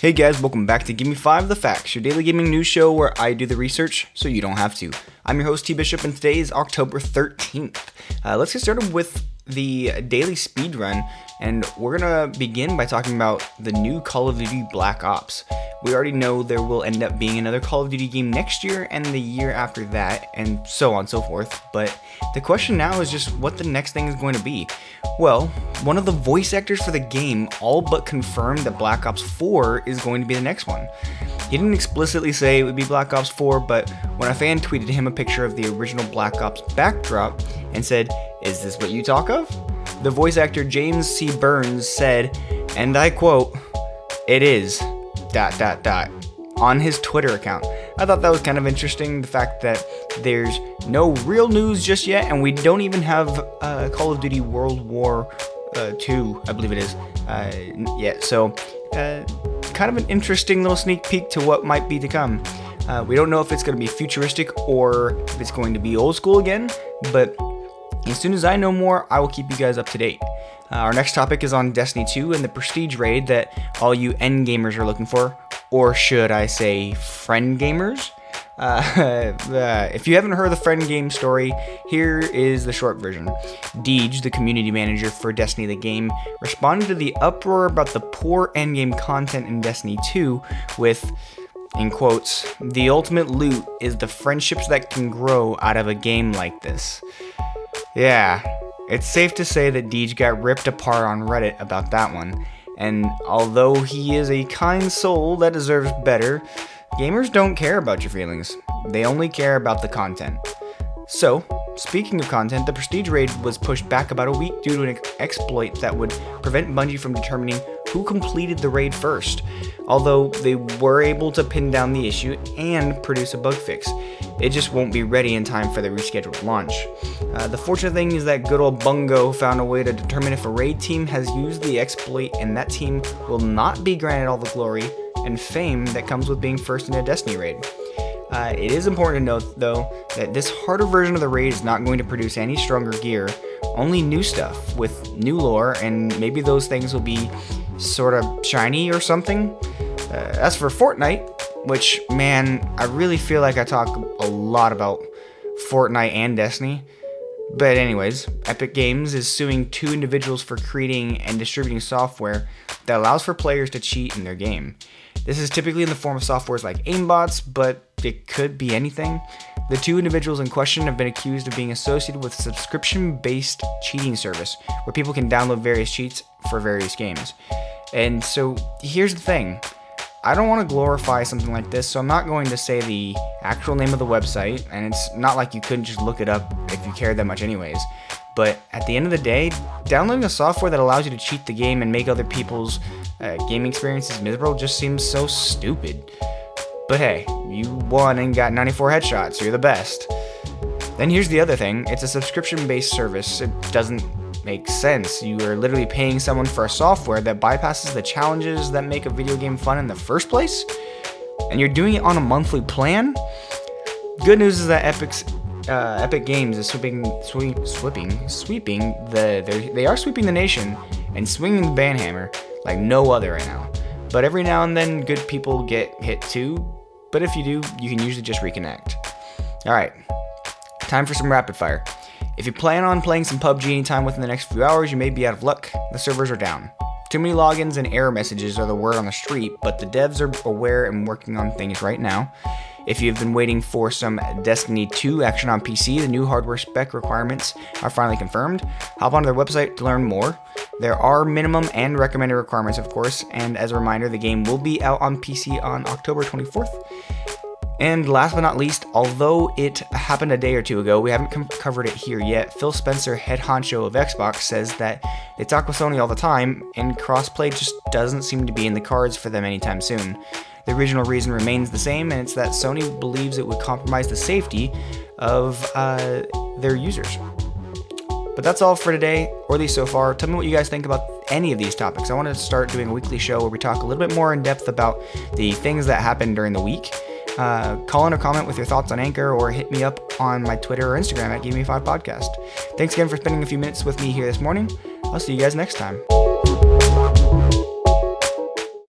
Hey guys, welcome back to Give Me 5 The Facts, your daily gaming news show where I do the research so you don't have to. I'm your host T Bishop and today is October 13th. Uh, let's get started with the daily speed run, and we're gonna begin by talking about the new Call of Duty Black Ops. We already know there will end up being another Call of Duty game next year and the year after that, and so on and so forth. But the question now is just what the next thing is going to be. Well, one of the voice actors for the game all but confirmed that Black Ops 4 is going to be the next one. He didn't explicitly say it would be Black Ops 4, but when a fan tweeted him a picture of the original Black Ops backdrop and said, Is this what you talk of? The voice actor James C. Burns said, and I quote, It is, dot dot dot, on his Twitter account. I thought that was kind of interesting, the fact that there's no real news just yet, and we don't even have uh, Call of Duty World War uh, 2, I believe it is, uh, yet. So, uh, kind of an interesting little sneak peek to what might be to come. Uh, we don't know if it's going to be futuristic or if it's going to be old school again, but as soon as I know more, I will keep you guys up to date. Uh, our next topic is on Destiny 2 and the Prestige raid that all you end gamers are looking for, or should I say, friend gamers? Uh, uh, if you haven't heard the friend game story, here is the short version. Deej, the community manager for Destiny the game, responded to the uproar about the poor endgame content in Destiny 2 with, in quotes, the ultimate loot is the friendships that can grow out of a game like this. Yeah, it's safe to say that Deej got ripped apart on Reddit about that one, and although he is a kind soul that deserves better, gamers don't care about your feelings. They only care about the content. So, speaking of content, the Prestige raid was pushed back about a week due to an exploit that would prevent Bungie from determining who completed the raid first, although they were able to pin down the issue and produce a bug fix. It just won't be ready in time for the rescheduled launch. Uh, the fortunate thing is that good old Bungo found a way to determine if a raid team has used the exploit, and that team will not be granted all the glory and fame that comes with being first in a Destiny raid. Uh, it is important to note, though, that this harder version of the raid is not going to produce any stronger gear, only new stuff with new lore, and maybe those things will be sort of shiny or something. Uh, as for Fortnite, which, man, I really feel like I talk a lot about Fortnite and Destiny. But, anyways, Epic Games is suing two individuals for creating and distributing software that allows for players to cheat in their game. This is typically in the form of softwares like aimbots, but it could be anything. The two individuals in question have been accused of being associated with a subscription based cheating service where people can download various cheats for various games. And so here's the thing I don't want to glorify something like this, so I'm not going to say the actual name of the website, and it's not like you couldn't just look it up if you cared that much, anyways. But at the end of the day, downloading a software that allows you to cheat the game and make other people's uh, gaming experiences miserable just seems so stupid. But hey, you won and got 94 headshots, you're the best. Then here's the other thing it's a subscription based service. It doesn't make sense. You are literally paying someone for a software that bypasses the challenges that make a video game fun in the first place, and you're doing it on a monthly plan. Good news is that Epic's uh, Epic Games is sweeping, sweep, sweeping, sweeping the. They are sweeping the nation and swinging the banhammer like no other right now. But every now and then, good people get hit too. But if you do, you can usually just reconnect. All right, time for some rapid fire. If you plan on playing some PUBG anytime within the next few hours, you may be out of luck. The servers are down. Too many logins and error messages are the word on the street, but the devs are aware and working on things right now. If you've been waiting for some Destiny 2 action on PC, the new hardware spec requirements are finally confirmed. Hop onto their website to learn more. There are minimum and recommended requirements, of course, and as a reminder, the game will be out on PC on October 24th. And last but not least, although it happened a day or two ago, we haven't com- covered it here yet. Phil Spencer, head honcho of Xbox, says that they talk with Sony all the time, and crossplay just doesn't seem to be in the cards for them anytime soon. The original reason remains the same, and it's that Sony believes it would compromise the safety of uh, their users. But that's all for today, or at least so far. Tell me what you guys think about any of these topics. I want to start doing a weekly show where we talk a little bit more in depth about the things that happened during the week. Uh, call in or comment with your thoughts on Anchor or hit me up on my Twitter or Instagram at Give Me 5 Podcast. Thanks again for spending a few minutes with me here this morning. I'll see you guys next time.